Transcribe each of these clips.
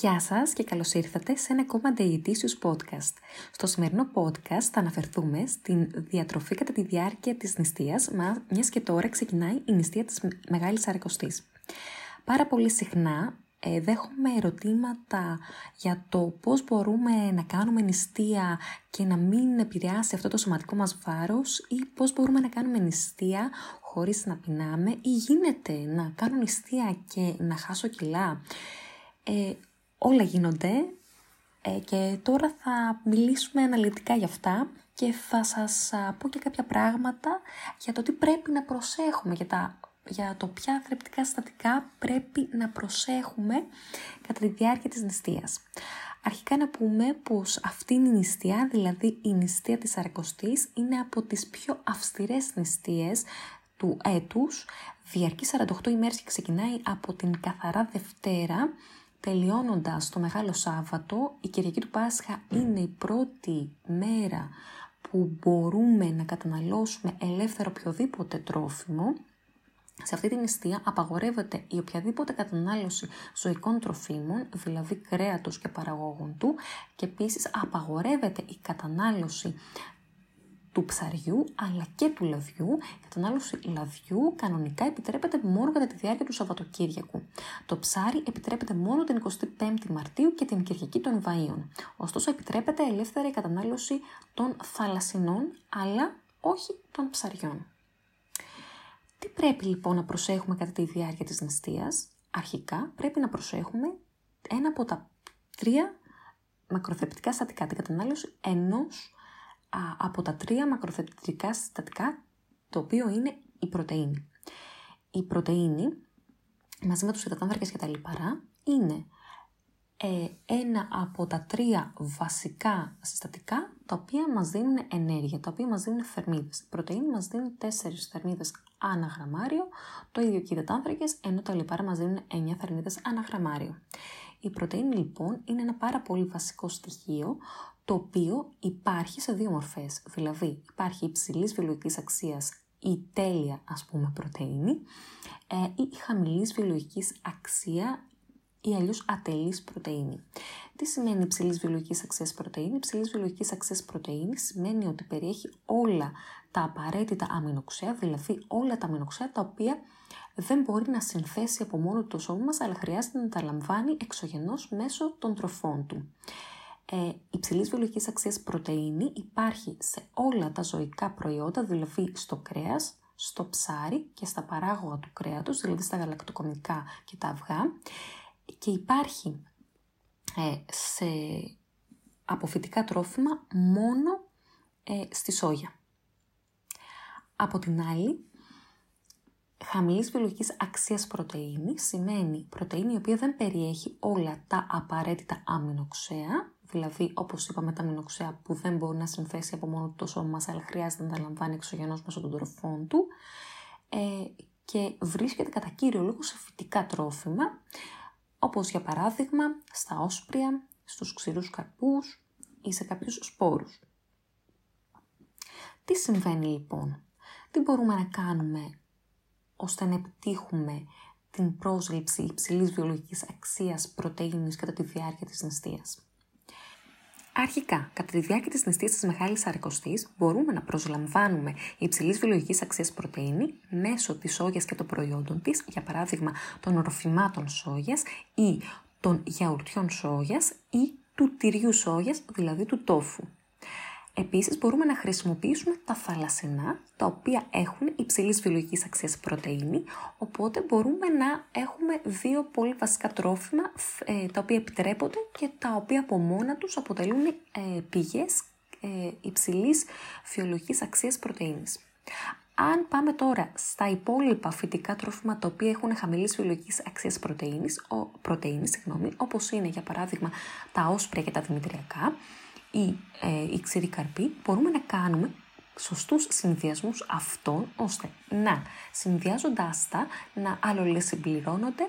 Γεια σας και καλώς ήρθατε σε ένα ακόμα Dietitious Podcast. Στο σημερινό podcast θα αναφερθούμε στην διατροφή κατά τη διάρκεια της νηστείας, μιας και τώρα ξεκινάει η νηστεία της Μεγάλης Αρακοστής. Πάρα πολύ συχνά ε, δέχομαι ερωτήματα για το πώς μπορούμε να κάνουμε νηστεία και να μην επηρεάσει αυτό το σωματικό μας βάρος ή πώς μπορούμε να κάνουμε νηστεία χωρίς να πεινάμε ή γίνεται να κάνω νηστεία και να χάσω κιλά. Ε, όλα γίνονται. Ε, και τώρα θα μιλήσουμε αναλυτικά για αυτά και θα σας πω και κάποια πράγματα για το τι πρέπει να προσέχουμε, για, τα, για το ποια θρεπτικά συστατικά πρέπει να προσέχουμε κατά τη διάρκεια της νηστείας. Αρχικά να πούμε πως αυτή η νηστεία, δηλαδή η νηστεία της Αρακοστής, είναι από τις πιο αυστηρές νηστείες του έτους, διαρκείς 48 ημέρες και ξεκινάει από την καθαρά Δευτέρα Τελειώνοντας το Μεγάλο Σάββατο, η Κυριακή του Πάσχα είναι η πρώτη μέρα που μπορούμε να καταναλώσουμε ελεύθερο οποιοδήποτε τρόφιμο. Σε αυτή την νηστεία απαγορεύεται η οποιαδήποτε κατανάλωση ζωικών τροφίμων, δηλαδή κρέατος και παραγόγων του, και επίσης απαγορεύεται η κατανάλωση του ψαριού αλλά και του λαδιού. Η κατανάλωση λαδιού κανονικά επιτρέπεται μόνο κατά τη διάρκεια του Σαββατοκύριακου. Το ψάρι επιτρέπεται μόνο την 25η Μαρτίου και την Κυριακή των Βαΐων. Ωστόσο επιτρέπεται ελεύθερη κατανάλωση των θαλασσινών αλλά όχι των ψαριών. Τι πρέπει λοιπόν να προσέχουμε κατά τη διάρκεια της νηστείας; Αρχικά πρέπει να προσέχουμε ένα από τα τρία μακροθεπτικά στατικά, την κατανάλωση ενός από τα τρία μακροθετικά συστατικά, το οποίο είναι η πρωτεΐνη. Η πρωτεΐνη, μαζί με τους υδατάνθρακες και τα λιπαρά, είναι ε, ένα από τα τρία βασικά συστατικά τα οποία μας δίνουν ενέργεια, τα οποία μας δίνουν θερμίδες. Η πρωτεΐνη μας δίνει 4 θερμίδες ανά γραμμάριο, το ίδιο και οι υδατάνθρακες, ενώ τα λιπαρά μας δίνουν 9 θερμίδες ανά γραμμάριο. Η πρωτεΐνη λοιπόν είναι ένα πάρα πολύ βασικό στοιχείο το οποίο υπάρχει σε δύο μορφές. Δηλαδή υπάρχει υψηλής βιολογικής αξίας η τέλεια ας πούμε πρωτεΐνη ε, ή η χαμηλής βιολογικής αξία ή αλλιώς ατελής πρωτενη. Τι σημαίνει υψηλής βιολογικής αξίας πρωτενη, Υψηλής βιολογικής αξίας πρωτενη σημαίνει ότι περιέχει όλα τα απαραίτητα αμινοξέα, δηλαδή όλα τα αμινοξέα τα οποία δεν μπορεί να συνθέσει από μόνο το σώμα μας, αλλά χρειάζεται να τα λαμβάνει εξωγενώς μέσω των τροφών του. Ε, υψηλής βιολογικής αξίας πρωτεΐνη υπάρχει σε όλα τα ζωικά προϊόντα, δηλαδή στο κρέας, στο ψάρι και στα παράγωγα του κρέατος, δηλαδή στα γαλακτοκομικά και τα αυγά και υπάρχει ε, σε αποφυτικά τρόφιμα μόνο ε, στη σόγια. Από την άλλη, χαμηλής βιολογικής αξίας πρωτεΐνη σημαίνει πρωτεΐνη η οποία δεν περιέχει όλα τα απαραίτητα αμινοξέα, δηλαδή όπως είπαμε τα αμινοξέα που δεν μπορεί να συνθέσει από μόνο το σώμα μας, αλλά χρειάζεται να τα λαμβάνει εξωγενώς μέσω των τροφών του ε, και βρίσκεται κατά κύριο λόγο σε φυτικά τρόφιμα, όπως για παράδειγμα στα όσπρια, στους ξηρούς καρπούς ή σε κάποιους σπόρους. Τι συμβαίνει λοιπόν, τι μπορούμε να κάνουμε ώστε να επιτύχουμε την πρόσληψη υψηλής βιολογικής αξίας πρωτεΐνης κατά τη διάρκεια της νηστείας; Αρχικά, κατά τη διάρκεια της νηστείας της Μεγάλης Αρκοστής, μπορούμε να προσλαμβάνουμε υψηλής βιολογικής αξίας πρωτενη μέσω της σόγιας και των προϊόντων της, για παράδειγμα των οροφημάτων σόγιας ή των γιαουρτιών σόγιας ή του τυριού σόγιας, δηλαδή του τόφου. Επίσης μπορούμε να χρησιμοποιήσουμε τα θαλασσινά, τα οποία έχουν υψηλής βιολογική αξίας πρωτεΐνη, οπότε μπορούμε να έχουμε δύο πολύ βασικά τρόφιμα, ε, τα οποία επιτρέπονται και τα οποία από μόνα τους αποτελούν ε, πηγές ε, υψηλής βιολογικής αξίας πρωτεΐνης. Αν πάμε τώρα στα υπόλοιπα φυτικά τρόφιμα τα οποία έχουν χαμηλής βιολογική αξίας πρωτενη, πρωτεΐνης, συγγνώμη, όπως είναι για παράδειγμα τα όσπρια και τα δημητριακά, ή ε, η ξηρή καρπή, μπορούμε να κάνουμε σωστούς συνδυασμούς αυτών, ώστε να συνδυάζοντάς τα να αλληλοσυμπληρώνονται,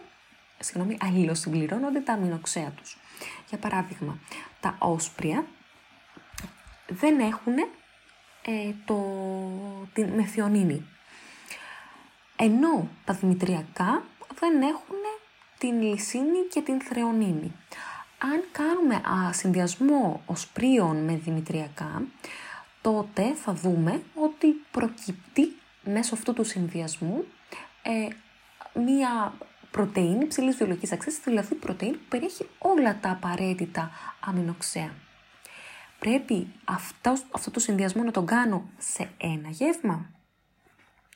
συγγνώμη, αλληλοσυμπληρώνονται τα αμινοξέα τους. Για παράδειγμα, τα όσπρια δεν έχουν ε, το, την μεθιονίνη, ενώ τα δημητριακά δεν έχουν την λυσίνη και την θρεονίνη αν κάνουμε α, συνδυασμό οσπρίων με δημητριακά, τότε θα δούμε ότι προκύπτει μέσω αυτού του συνδυασμού ε, μία πρωτεΐνη ψηλής βιολογικής αξίας, δηλαδή πρωτεΐνη που περιέχει όλα τα απαραίτητα αμινοξέα. Πρέπει αυτό, αυτό το συνδυασμό να τον κάνω σε ένα γεύμα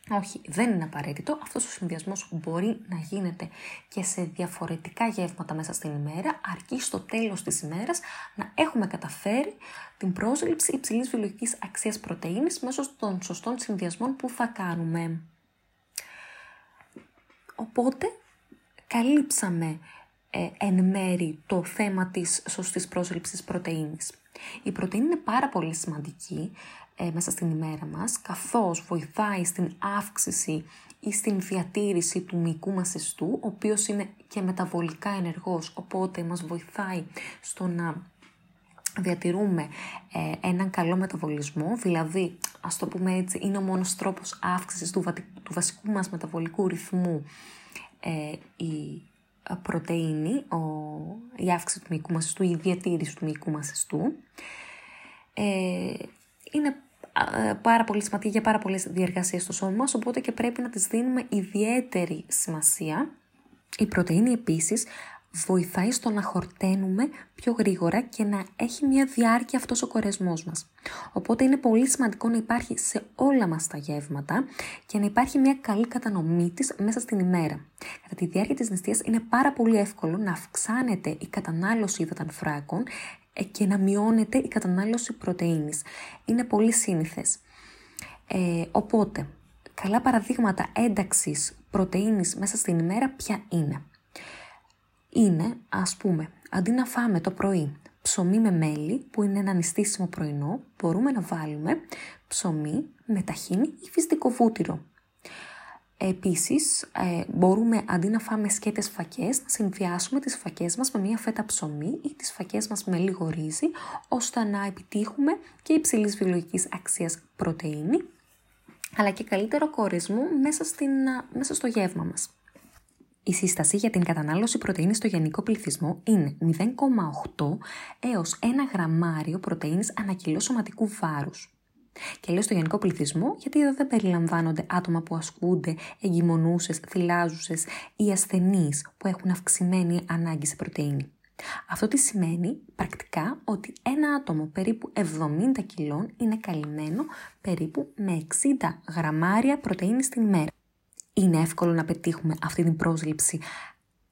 όχι, δεν είναι απαραίτητο. Αυτός ο συνδυασμός μπορεί να γίνεται και σε διαφορετικά γεύματα μέσα στην ημέρα, αρκεί στο τέλος της ημέρας να έχουμε καταφέρει την πρόσληψη υψηλής βιολογικής αξίας πρωτενη μέσω των σωστών συνδυασμών που θα κάνουμε. Οπότε, καλύψαμε ε, εν μέρη το θέμα της σωστής πρόσληψης πρωτεΐνης. Η πρωτεΐνη είναι πάρα πολύ σημαντική ε, μέσα στην ημέρα μας, καθώς βοηθάει στην αύξηση ή στην διατήρηση του μυϊκού μας εστού, ο οποίος είναι και μεταβολικά ενεργός, οπότε μας βοηθάει στο να διατηρούμε ε, έναν καλό μεταβολισμό, δηλαδή, ας το πούμε έτσι, είναι ο μόνος τρόπος αύξησης του, του βασικού μας μεταβολικού ρυθμού ε, η πρωτεΐνη, ο, η αύξηση του μυϊκού μας εστού, η διατήρηση του μυϊκού μας εστού. Ε, είναι ε, πάρα πολύ σημαντική για πάρα πολλές διεργασίες στο σώμα μας, οπότε και πρέπει να της δίνουμε ιδιαίτερη σημασία. Η πρωτεΐνη επίσης βοηθάει στο να χορταίνουμε πιο γρήγορα και να έχει μια διάρκεια αυτός ο κορεσμός μας. Οπότε είναι πολύ σημαντικό να υπάρχει σε όλα μας τα γεύματα και να υπάρχει μια καλή κατανομή της μέσα στην ημέρα. Κατά τη διάρκεια της νηστείας είναι πάρα πολύ εύκολο να αυξάνεται η κατανάλωση υδατανθράκων ε, και να μειώνεται η κατανάλωση πρωτεΐνης. Είναι πολύ σύνηθες. Ε, οπότε, καλά παραδείγματα ένταξης πρωτεΐνης μέσα στην ημέρα ποια είναι; Είναι, ας πούμε, αντί να φάμε το πρωί ψωμί με μέλι, που είναι ένα νηστίσιμο πρωινό, μπορούμε να βάλουμε ψωμί με ταχίνι ή φυσικό βούτυρο. Επίσης, ε, μπορούμε αντί να φάμε σκέτες φακές, να συνδυάσουμε τις φακές μας με μια φέτα ψωμί ή τις φακές μας με λίγο ρύζι, ώστε να επιτύχουμε και υψηλής βιολογικής αξίας πρωτεΐνη, αλλά και καλύτερο κορεσμό μέσα, στην, μέσα στο γεύμα μας. Η σύσταση για την κατανάλωση πρωτεΐνης στο γενικό πληθυσμό είναι 0,8 έως 1 γραμμάριο πρωτεΐνης ανά σωματικού βάρους. Και λέω στο γενικό πληθυσμό, γιατί εδώ δεν περιλαμβάνονται άτομα που ασκούνται, εγκυμονούσες, θυλάζουσες ή ασθενείς που έχουν αυξημένη ανάγκη σε πρωτεΐνη. Αυτό τι σημαίνει πρακτικά ότι ένα άτομο περίπου 70 κιλών είναι καλυμμένο περίπου με 60 γραμμάρια πρωτεΐνης την ημέρα. Είναι εύκολο να πετύχουμε αυτή την πρόσληψη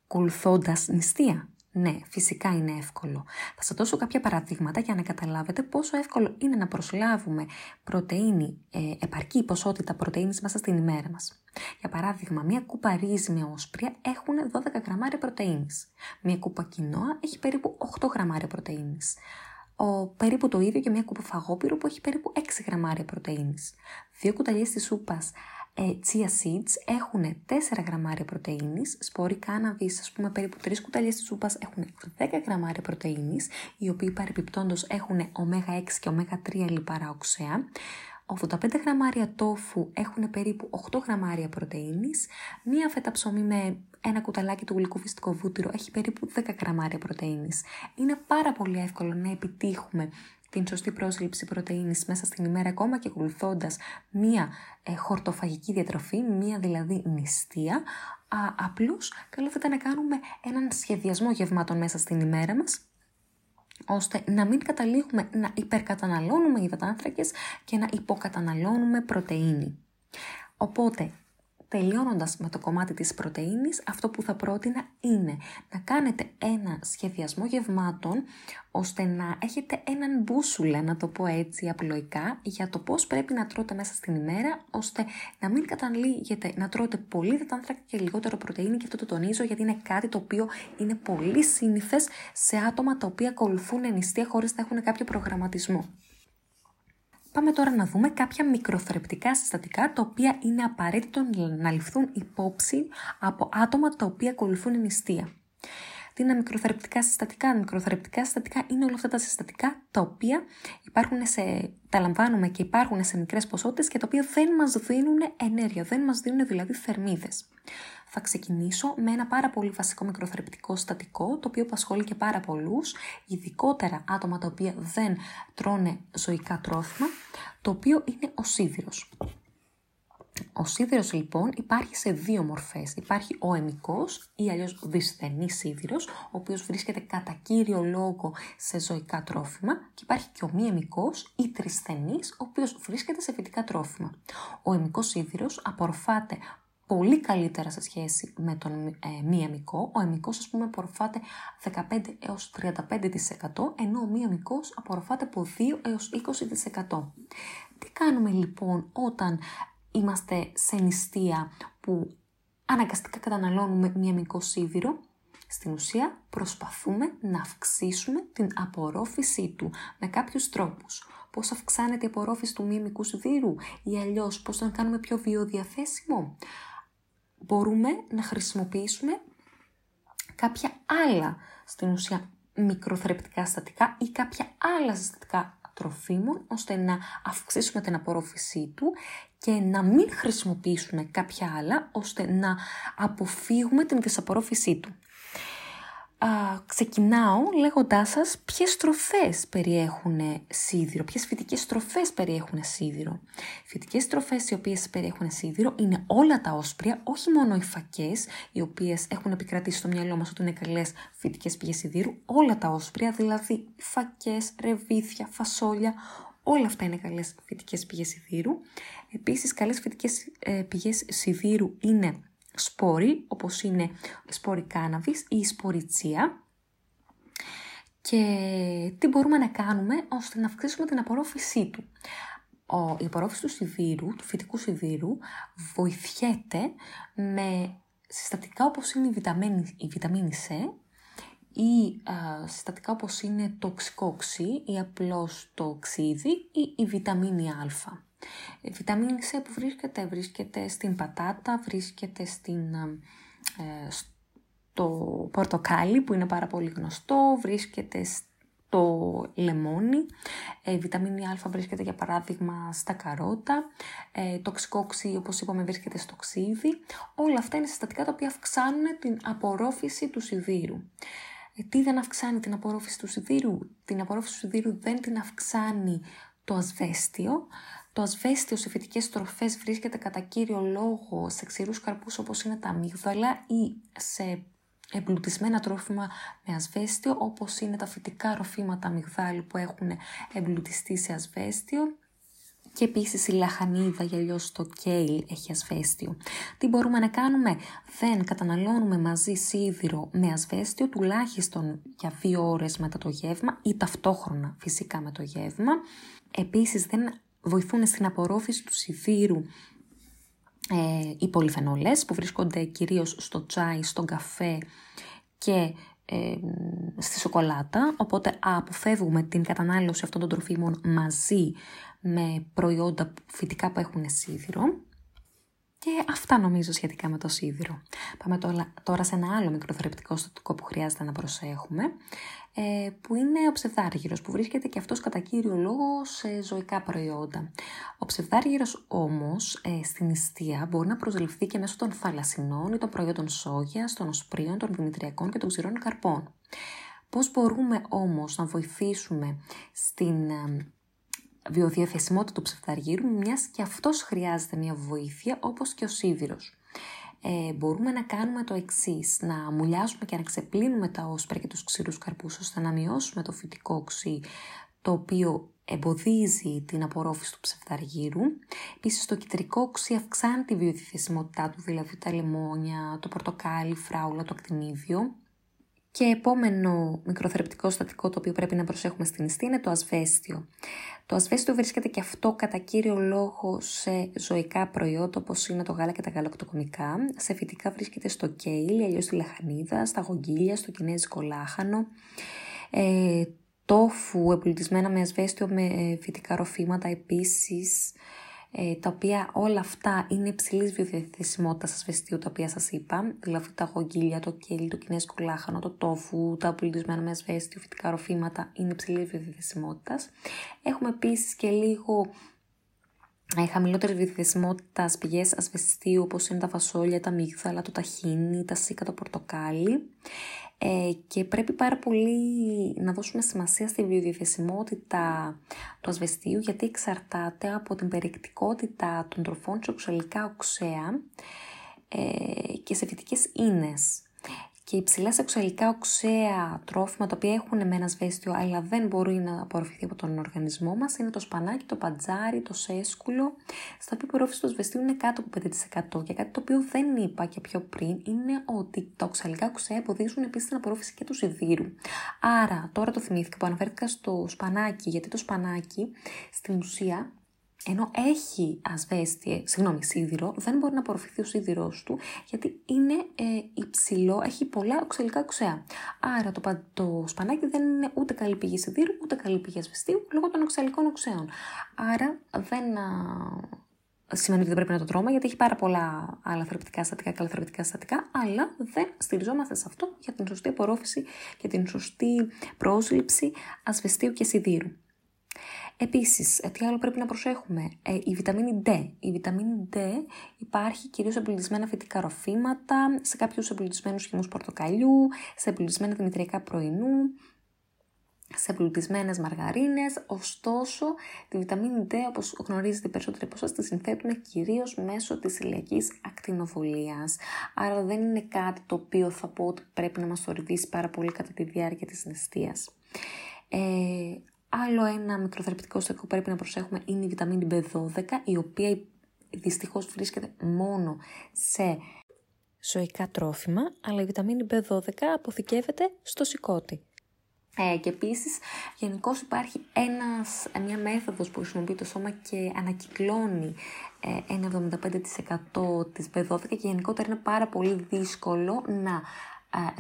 ακολουθώντας νηστεία; Ναι, φυσικά είναι εύκολο. Θα σας δώσω κάποια παραδείγματα για να καταλάβετε πόσο εύκολο είναι να προσλάβουμε πρωτεΐνη, ε, επαρκή ποσότητα πρωτεΐνης μέσα στην ημέρα μας. Για παράδειγμα, μία κούπα ρύζι με όσπρια έχουν 12 γραμμάρια πρωτεΐνης. Μία κούπα κοινόα έχει περίπου 8 γραμμάρια πρωτεΐνης. Ο, περίπου το ίδιο και μία κούπα φαγόπυρου που έχει περίπου 6 γραμμάρια πρωτεΐνης. Δύο κουταλιές της σούπας ε, chia seeds έχουν 4 γραμμάρια πρωτεΐνης, σπόροι κάναβης, ας πούμε περίπου 3 κουταλιές της σούπας έχουν 10 γραμμάρια πρωτεΐνης, οι οποίοι παρεπιπτόντως έχουν ω6 και ω3 λιπαρά οξέα. 85 γραμμάρια τόφου έχουν περίπου 8 γραμμάρια πρωτεΐνης, μία φέτα ψωμί με ένα κουταλάκι του γλυκού φυστικό βούτυρο έχει περίπου 10 γραμμάρια πρωτεΐνης. Είναι πάρα πολύ εύκολο να επιτύχουμε την σωστή πρόσληψη πρωτεΐνης μέσα στην ημέρα ακόμα και ακολουθώντας μία ε, χορτοφαγική διατροφή, μία δηλαδή νηστεία, α, απλώς καλό θα ήταν να κάνουμε έναν σχεδιασμό γευμάτων μέσα στην ημέρα μας, ώστε να μην καταλήγουμε να υπερκαταναλώνουμε υδατάνθρακες και να υποκαταναλώνουμε πρωτεΐνη. Οπότε, Τελειώνοντας με το κομμάτι της πρωτεΐνης, αυτό που θα πρότεινα είναι να κάνετε ένα σχεδιασμό γευμάτων, ώστε να έχετε έναν μπούσουλα, να το πω έτσι απλοϊκά, για το πώς πρέπει να τρώτε μέσα στην ημέρα, ώστε να μην καταλήγετε να τρώτε πολύ δετάνθρακα και λιγότερο πρωτεΐνη και αυτό το τονίζω γιατί είναι κάτι το οποίο είναι πολύ σύνηθες σε άτομα τα οποία ακολουθούν ενιστία χωρίς να έχουν κάποιο προγραμματισμό. Πάμε τώρα να δούμε κάποια μικροθρεπτικά συστατικά τα οποία είναι απαραίτητο να ληφθούν υπόψη από άτομα τα οποία ακολουθούν νηστεία. Τι είναι μικροθρεπτικά συστατικά; Μικροθρεπτικά συστατικά είναι όλα αυτά τα συστατικά τα οποία υπάρχουν σε, τα λαμβάνουμε και υπάρχουν σε μικρές ποσότητες και τα οποία δεν μας δίνουν ενέργεια, δεν μας δίνουν δηλαδή θερμίδες. Θα ξεκινήσω με ένα πάρα πολύ βασικό μικροθρεπτικό συστατικό, το οποίο απασχολεί και πάρα πολλούς, ειδικότερα άτομα τα οποία δεν τρώνε ζωικά τρόφιμα, το οποίο είναι ο σίδηρος. Ο σίδηρος λοιπόν υπάρχει σε δύο μορφές. Υπάρχει ο εμικός ή αλλιώς δυσθενής σίδηρος, ο οποίος βρίσκεται κατά κύριο λόγο σε ζωικά τρόφιμα και υπάρχει και ο μη εμικός ή τρισθενής, ο οποίος βρίσκεται σε φυτικά τρόφιμα. Ο εμικός σίδηρος απορροφάται πολύ καλύτερα σε σχέση με τον ε, μη εμικό. Ο εμικός, ας πούμε, απορροφάται 15 έως 35%, ενώ ο μη εμικός απορροφάται από 2 έως 20%. Τι κάνουμε λοιπόν όταν είμαστε σε νηστεία που αναγκαστικά καταναλώνουμε μη εμικό σίδηρο, στην ουσία προσπαθούμε να αυξήσουμε την απορρόφησή του με κάποιους τρόπους. Πώς αυξάνεται η απορρόφηση του μη εμικού σιδήρου ή αλλιώς πώς τον κάνουμε πιο βιοδιαθέσιμο; Μπορούμε να χρησιμοποιήσουμε κάποια άλλα στην ουσία μικροθρεπτικά συστατικά ή κάποια άλλα συστατικά τροφίμων ώστε να αυξήσουμε την απορρόφησή του και να μην χρησιμοποιήσουμε κάποια άλλα ώστε να αποφύγουμε την δυσαπορρόφησή του ξεκινάω λέγοντάς σας ποιες τροφές περιέχουν σίδηρο, ποιες φυτικές τροφές περιέχουν σίδηρο. Φυτικές τροφές οι οποίες περιέχουν σίδηρο είναι όλα τα όσπρια, όχι μόνο οι φακές, οι οποίες έχουν επικρατήσει στο μυαλό μας ότι είναι καλές φυτικές πηγές σιδήρου, όλα τα όσπρια, δηλαδή φακές, ρεβίθια, φασόλια, όλα αυτά είναι καλές φυτικές πηγές σιδήρου. Επίσης, καλές φυτικές ε, πηγές σιδήρου είναι σπόροι, όπως είναι σπόροι κάναβης ή σπόροι τσία. Και τι μπορούμε να κάνουμε ώστε να αυξήσουμε την απορρόφησή του. Ο, η απορρόφηση του σιδήρου, του φυτικού σιδήρου, βοηθιέται με συστατικά όπως είναι η βιταμίνη, η βιταμίνη C ή α, συστατικά όπως είναι το οξύ ή απλώς το οξύδι ή η βιταμίνη Α. Η ε, βιταμίνη C που βρίσκεται, βρίσκεται στην πατάτα, βρίσκεται στην, ε, στο πορτοκάλι που είναι πάρα πολύ γνωστό, βρίσκεται στο λεμόνι, ε, βιταμίνη Α βρίσκεται για παράδειγμα στα καρότα, ε, το ξυκόξι όπως είπαμε βρίσκεται στο ξύδι. Όλα αυτά είναι συστατικά τα οποία αυξάνουν την απορρόφηση του σιδήρου. Ε, τι δεν αυξάνει την απορρόφηση του σιδήρου; Την απορρόφηση του σιδήρου δεν την αυξάνει το ασβέστιο. Το ασβέστιο σε φυτικές τροφές βρίσκεται κατά κύριο λόγο σε ξηρούς καρπούς όπως είναι τα αμύγδαλα ή σε εμπλουτισμένα τρόφιμα με ασβέστιο όπως είναι τα φυτικά ροφήματα αμυγδάλου που έχουν εμπλουτιστεί σε ασβέστιο και επίσης η λαχανίδα για αλλιώς το κέιλ έχει ασβέστιο. Τι μπορούμε να κάνουμε, δεν καταναλώνουμε μαζί σίδηρο με ασβέστιο τουλάχιστον για δύο ώρες μετά το γεύμα ή ταυτόχρονα φυσικά με το γεύμα. Επίσης δεν βοηθούν στην απορρόφηση του σιδήρου ε, οι πολυφενολές που βρίσκονται κυρίως στο τσάι, στον καφέ και ε, στη σοκολάτα, οπότε αποφεύγουμε την κατανάλωση αυτών των τροφίμων μαζί με προϊόντα φυτικά που έχουν σίδηρο. Και αυτά νομίζω σχετικά με το σίδηρο. Πάμε τώρα σε ένα άλλο μικροθρεπτικό συστατικό που χρειάζεται να προσέχουμε, ε, που είναι ο ψευδάργυρος, που βρίσκεται και αυτός κατά κύριο λόγο σε ζωικά προϊόντα. Ο ψευδάργυρος όμως ε, στην ιστία μπορεί να προσληφθεί και μέσω των θαλασσινών ή των προϊόντων σόγιας, των οσπρίων, των δημητριακών και των ξηρών καρπών. Πώς μπορούμε όμως να βοηθήσουμε στην ε, βιοδιαθεσιμότητα του ψευδαργύρου, μιας και αυτός χρειάζεται μια βοήθεια όπως και ο σίδηρος. Ε, μπορούμε να κάνουμε το εξής, να μουλιάσουμε και να ξεπλύνουμε τα όσπρα και τους ξηρούς καρπούς ώστε να μειώσουμε το φυτικό οξύ το οποίο εμποδίζει την απορρόφηση του ψευδαργύρου. Επίσης το κυτρικό οξύ αυξάνει τη βιοδιαθεσιμότητά του, δηλαδή τα λεμόνια, το πορτοκάλι, φράουλα, το ακτινίδιο. Και επόμενο μικροθρεπτικό στατικό το οποίο πρέπει να προσέχουμε στην ιστή είναι το ασβέστιο. Το ασβέστιο βρίσκεται και αυτό κατά κύριο λόγο σε ζωικά προϊόντα όπως είναι το γάλα και τα γαλακτοκομικά. Σε φυτικά βρίσκεται στο κέιλι, αλλιώς στη λαχανίδα, στα γογγίλια, στο κινέζικο λάχανο. Ε, τόφου εμπλουτισμένα με ασβέστιο με ε, φυτικά ροφήματα επίσης ε, τα οποία όλα αυτά είναι υψηλής βιοδιαθεσιμότητα ασβεστίου, τα οποία σας είπα, δηλαδή τα γογγίλια, το κέλι, το κινέζικο λάχανο, το τόφου, τα πολιτισμένα με ασβέστιο, φυτικά ροφήματα είναι υψηλής βιοδιαθεσιμότητα. Έχουμε επίσης και λίγο ε, χαμηλότερης βιοδιαθεσιμότητα πηγές ασβεστίου, όπως είναι τα φασόλια, τα μύγδαλα, το ταχίνι, τα σίκα, το πορτοκάλι. Ε, και πρέπει πάρα πολύ να δώσουμε σημασία στη βιοδιαθεσιμότητα του ασβεστίου γιατί εξαρτάται από την περιεκτικότητα των τροφών σε οξαλικά οξέα ε, και σε φυτικές ίνες και υψηλά σεξουαλικά οξέα τρόφιμα τα οποία έχουν με ένα σβέστιο αλλά δεν μπορεί να απορροφηθεί από τον οργανισμό μας είναι το σπανάκι, το πατζάρι, το σέσκουλο στα οποία η απορρόφηση του σβεστίου είναι κάτω από 5% και κάτι το οποίο δεν είπα και πιο πριν είναι ότι τα οξαλικά οξέα εμποδίζουν επίσης την απορρόφηση και του σιδήρου. Άρα τώρα το θυμήθηκα που αναφέρθηκα στο σπανάκι γιατί το σπανάκι στην ουσία ενώ έχει ασβέστιε, συγγνώμη, σίδηρο, δεν μπορεί να απορροφηθεί ο σίδηρός του, γιατί είναι ε, υψηλό, έχει πολλά οξελικά οξέα. Άρα το, το σπανάκι δεν είναι ούτε καλή πηγή σιδήρου, ούτε καλή πηγή ασβεστίου, λόγω των οξελικών οξέων. Άρα δεν α, σημαίνει ότι δεν πρέπει να το τρώμε, γιατί έχει πάρα πολλά άλλα θεραπευτικά στατικά, καλά θεραπευτικά στατικά, αλλά δεν στηριζόμαστε σε αυτό για την σωστή απορρόφηση και την σωστή πρόσληψη ασβεστίου και σιδήρου. Επίσης, ε, τι άλλο πρέπει να προσέχουμε, ε, η βιταμίνη D. Η βιταμίνη D υπάρχει κυρίως σε εμπλουτισμένα φυτικά ροφήματα, σε κάποιους εμπλουτισμένους χυμούς πορτοκαλιού, σε εμπλουτισμένα δημητριακά πρωινού, σε εμπλουτισμένες μαργαρίνες, ωστόσο τη βιταμίνη D όπως γνωρίζετε περισσότεροι από εσάς τη συνθέτουμε κυρίως μέσω της ηλιακής ακτινοβολίας. Άρα δεν είναι κάτι το οποίο θα πω ότι πρέπει να μας θορυβήσει πάρα πολύ κατά τη διάρκεια της νηστείας. Ε, Άλλο ένα μικροθεραπευτικό στοιχείο που πρέπει να προσέχουμε είναι η βιταμίνη B12, η οποία δυστυχώς βρίσκεται μόνο σε ζωικά τρόφιμα, αλλά η βιταμίνη B12 αποθηκεύεται στο σηκώτη. Ε, και επίσης, γενικώς υπάρχει ένας, μια μέθοδος που χρησιμοποιεί το σώμα και ανακυκλώνει ε, ένα 75% της B12 και γενικότερα είναι πάρα πολύ δύσκολο να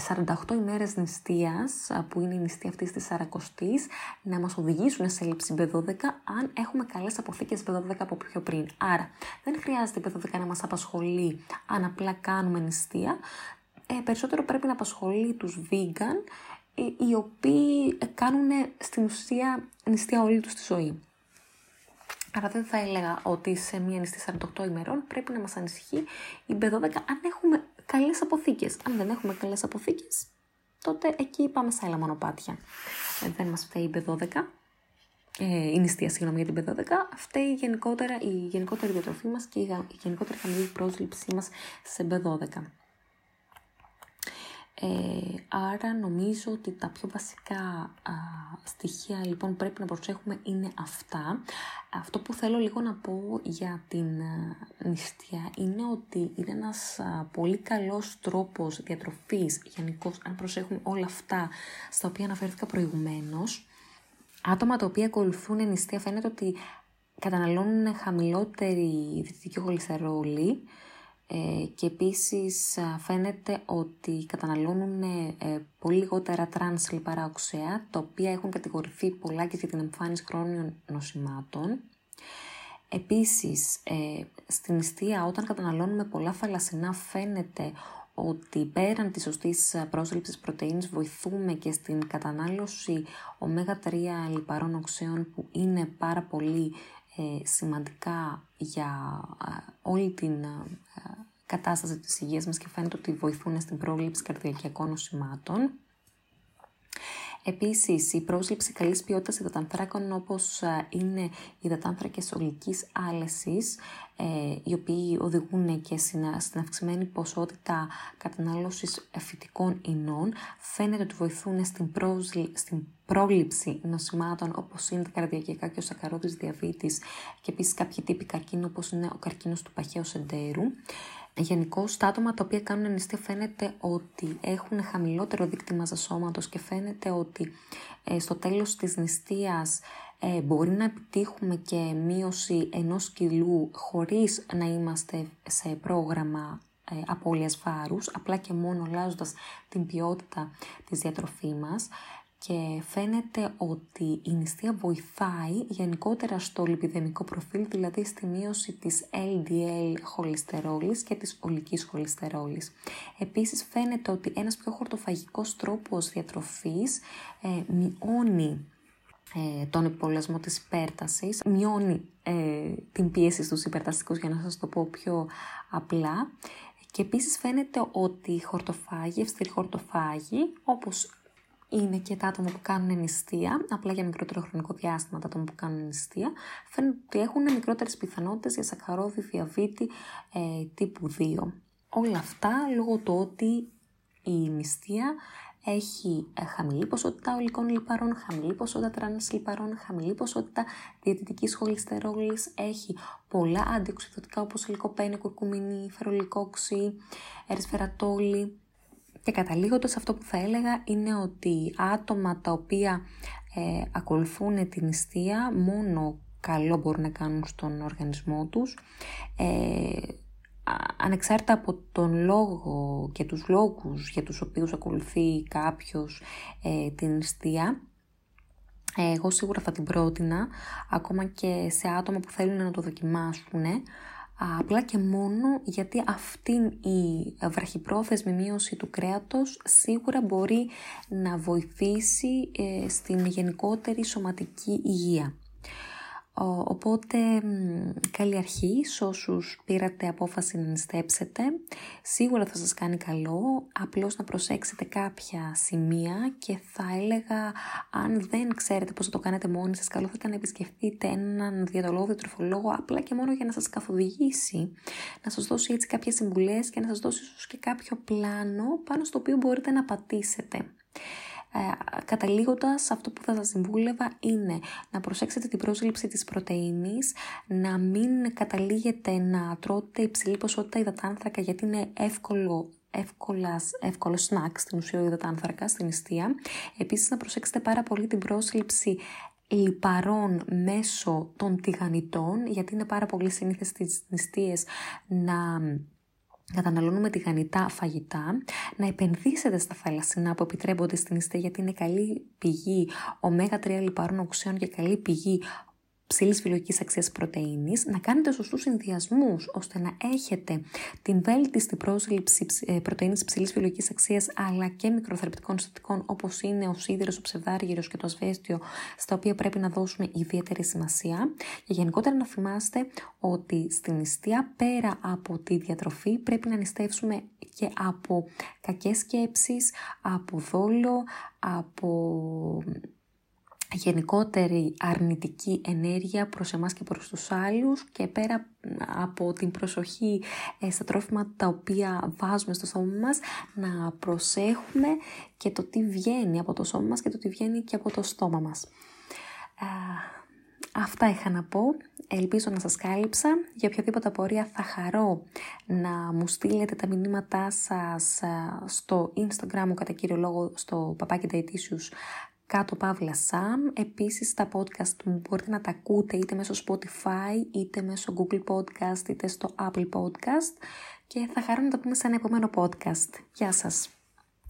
48 ημέρες νηστείας, που είναι η νηστεία αυτή της Σαρακοστής, να μας οδηγήσουν σε έλλειψη B12 αν έχουμε καλές αποθήκες B12 από πιο πριν. Άρα δεν χρειάζεται η B12 να μας απασχολεί αν απλά κάνουμε νηστεία. Ε, περισσότερο πρέπει να απασχολεί τους vegan, ε, οι οποίοι κάνουν στην ουσία νηστεία όλη τους τη ζωή. Άρα δεν θα έλεγα ότι σε μία νηστεία 48 ημερών πρέπει να μας ανησυχεί η B12 αν έχουμε καλές αποθήκες. Αν δεν έχουμε καλές αποθήκες, τότε εκεί πάμε σε άλλα μονοπάτια. Ε, δεν μας φταίει η B12, ε, η νηστεία, συγγνώμη για την B12, φταίει γενικότερα η γενικότερη διατροφή μας και η γενικότερη χαμηλή πρόσληψή μας σε B12. Ε, άρα νομίζω ότι τα πιο βασικά στοιχεία λοιπόν πρέπει να προσέχουμε είναι αυτά. Αυτό που θέλω λίγο να πω για την α, νηστεία είναι ότι είναι ένας πολύ καλός τρόπος διατροφής γενικώς αν προσέχουμε όλα αυτά στα οποία αναφέρθηκα προηγουμένως. Άτομα τα οποία ακολουθούν νηστεία φαίνεται ότι καταναλώνουν χαμηλότερη διαιτητική χοληστερόλη ε, και επίσης φαίνεται ότι καταναλώνουν ε, πολύ λιγότερα τρανς λιπαρά οξέα, τα οποία έχουν κατηγορηθεί πολλά και για την εμφάνιση χρόνιων νοσημάτων. Επίσης, ε, στην νηστεία όταν καταναλώνουμε πολλά θαλασσινά φαίνεται ότι πέραν της σωστής πρόσληψης πρωτεΐνης βοηθούμε και στην κατανάλωση ω3 λιπαρών οξέων που είναι πάρα πολύ ε, σημαντικά για ε, όλη την ε, κατάσταση της υγείας μας και φαίνεται ότι βοηθούν στην πρόληψη καρδιακών νοσημάτων. Επίσης, η πρόσληψη καλής ποιότητας υδατανθράκων όπως είναι οι υδατάνθρακες ολικής άλεσης, οι οποίοι οδηγούν και στην αυξημένη ποσότητα κατανάλωσης φυτικών ινών, φαίνεται ότι βοηθούν στην, στην πρόληψη νοσημάτων όπως είναι τα καρδιακικά και ο σακαρόδης διαβήτης και επίσης κάποιοι τύποι καρκίνου όπως είναι ο καρκίνος του παχαίου σεντέρου. Γενικώ, τα άτομα τα οποία κάνουν νηστεία φαίνεται ότι έχουν χαμηλότερο δίκτυμα μαζασώματος και φαίνεται ότι ε, στο τέλος της νηστείας ε, μπορεί να επιτύχουμε και μείωση ενός κιλού χωρίς να είμαστε σε πρόγραμμα ε, απώλειας βάρους, απλά και μόνο αλλάζοντας την ποιότητα της διατροφής μας και φαίνεται ότι η νηστεία βοηθάει γενικότερα στο λιπιδεμικό προφίλ, δηλαδή στη μείωση της LDL χολυστερόλης και της ολικής χολυστερόλης. Επίσης φαίνεται ότι ένας πιο χορτοφαγικός τρόπος διατροφής ε, μειώνει ε, τον υπολασμό της υπέρτασης, μειώνει ε, την πίεση στους υπερταστικούς για να σας το πω πιο απλά και επίσης φαίνεται ότι οι χορτοφάγοι, αυστηροί χορτοφάγοι, όπως είναι και τα άτομα που κάνουν νηστεία, απλά για μικρότερο χρονικό διάστημα τα άτομα που κάνουν νηστεία, φαίνεται ότι έχουν μικρότερες πιθανότητες για σακχαρώδη διαβήτη ε, τύπου 2. Όλα αυτά λόγω του ότι η νηστεία έχει ε, χαμηλή ποσότητα ολικών λιπαρών, χαμηλή ποσότητα τρανς λιπαρών, χαμηλή ποσότητα διαιτητικής χολυστερόλης, έχει πολλά αντιοξυδοτικά όπως ελικοπένη, κουρκουμίνη, φερολικόξι, ερισφαιρατόλη, και καταλήγοντας αυτό που θα έλεγα είναι ότι άτομα τα οποία ε, ακολουθούν την νηστεία μόνο καλό μπορούν να κάνουν στον οργανισμό τους. Ε, ανεξάρτητα από τον λόγο και τους λόγους για τους οποίους ακολουθεί κάποιος ε, την νηστεία, εγώ σίγουρα θα την πρότεινα, ακόμα και σε άτομα που θέλουν να το δοκιμάσουν, απλά και μόνο γιατί αυτή η βραχυπρόθεσμη μείωση του κρέατος σίγουρα μπορεί να βοηθήσει ε, στην γενικότερη σωματική υγεία. Οπότε καλή αρχή σε όσους πήρατε απόφαση να νηστέψετε. Σίγουρα θα σας κάνει καλό, απλώς να προσέξετε κάποια σημεία και θα έλεγα αν δεν ξέρετε πώς θα το κάνετε μόνοι σας, καλό θα ήταν να επισκεφτείτε έναν διατολόγιο τροφολόγο απλά και μόνο για να σας καθοδηγήσει, να σας δώσει έτσι κάποιες συμβουλές και να σας δώσει ίσως και κάποιο πλάνο πάνω στο οποίο μπορείτε να πατήσετε. Ε, καταλήγοντας, αυτό που θα σας συμβούλευα είναι να προσέξετε την πρόσληψη της πρωτεΐνης, να μην καταλήγετε να τρώτε υψηλή ποσότητα υδατάνθρακα γιατί είναι εύκολο εύκολας, εύκολος σνακ στην ουσία υδατάνθρακας στην νηστεία. Επίσης να προσέξετε πάρα πολύ την πρόσληψη λιπαρών μέσω των τηγανιτών γιατί είναι πάρα πολύ συνήθες στις νηστείες να καταναλώνουμε τηγανιτά φαγητά, να επενδύσετε στα θαλασσινά που επιτρέπονται στην ιστέ γιατί είναι καλή πηγή ω3 λιπαρών οξέων και καλή πηγή ψηλή βιολογική αξίας πρωτενη, να κάνετε σωστούς συνδυασμούς ώστε να έχετε την βέλτιστη πρόσληψη ε, πρωτενη ψηλή βιολογική αξίας αλλά και μικροθεραπευτικών συστατικών όπως είναι ο σίδηρο, ο ψευδάργυρος και το ασβέστιο, στα οποία πρέπει να δώσουμε ιδιαίτερη σημασία. Και γενικότερα να θυμάστε ότι στην νηστεία πέρα από τη διατροφή πρέπει να νηστεύσουμε και από κακές σκέψεις, από δόλο, από γενικότερη αρνητική ενέργεια προς εμάς και προς τους άλλους και πέρα από την προσοχή ε, στα τρόφιμα τα οποία βάζουμε στο σώμα μας να προσέχουμε και το τι βγαίνει από το σώμα μας και το τι βγαίνει και από το στόμα μας. Αυτά είχα να πω. Ελπίζω να σας κάλυψα. Για οποιαδήποτε απορία θα χαρώ να μου στείλετε τα μηνύματά σας στο Instagram μου κατά κύριο λόγο στο παπάκι κάτω παύλα Sam. Επίσης τα podcast μου μπορείτε να τα ακούτε είτε μέσω Spotify, είτε μέσω Google Podcast, είτε στο Apple Podcast και θα χαρώ να τα πούμε σε ένα επόμενο podcast. Γεια σας!